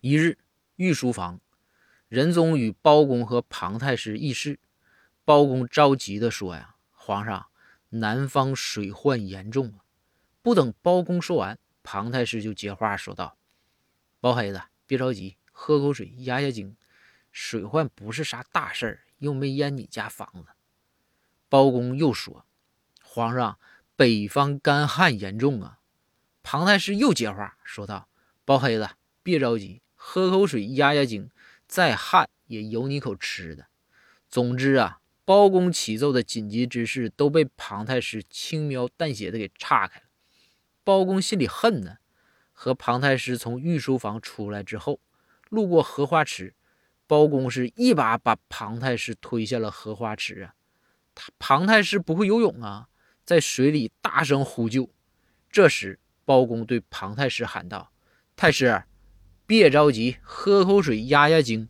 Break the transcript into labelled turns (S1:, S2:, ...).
S1: 一日，御书房，仁宗与包公和庞太师议事。包公着急地说：“呀，皇上，南方水患严重啊！”不等包公说完，庞太师就接话说道：“包黑子，别着急，喝口水压压惊。水患不是啥大事儿，又没淹你家房子。”包公又说：“皇上，北方干旱严重啊！”庞太师又接话说道：“包黑子，别着急。”喝口水压压惊，再旱也有你口吃的。总之啊，包公启奏的紧急之事都被庞太师轻描淡写的给岔开了。包公心里恨呢。和庞太师从御书房出来之后，路过荷花池，包公是一把把庞太师推下了荷花池啊。他庞太师不会游泳啊，在水里大声呼救。这时，包公对庞太师喊道：“太师。”别着急，喝口水压压惊。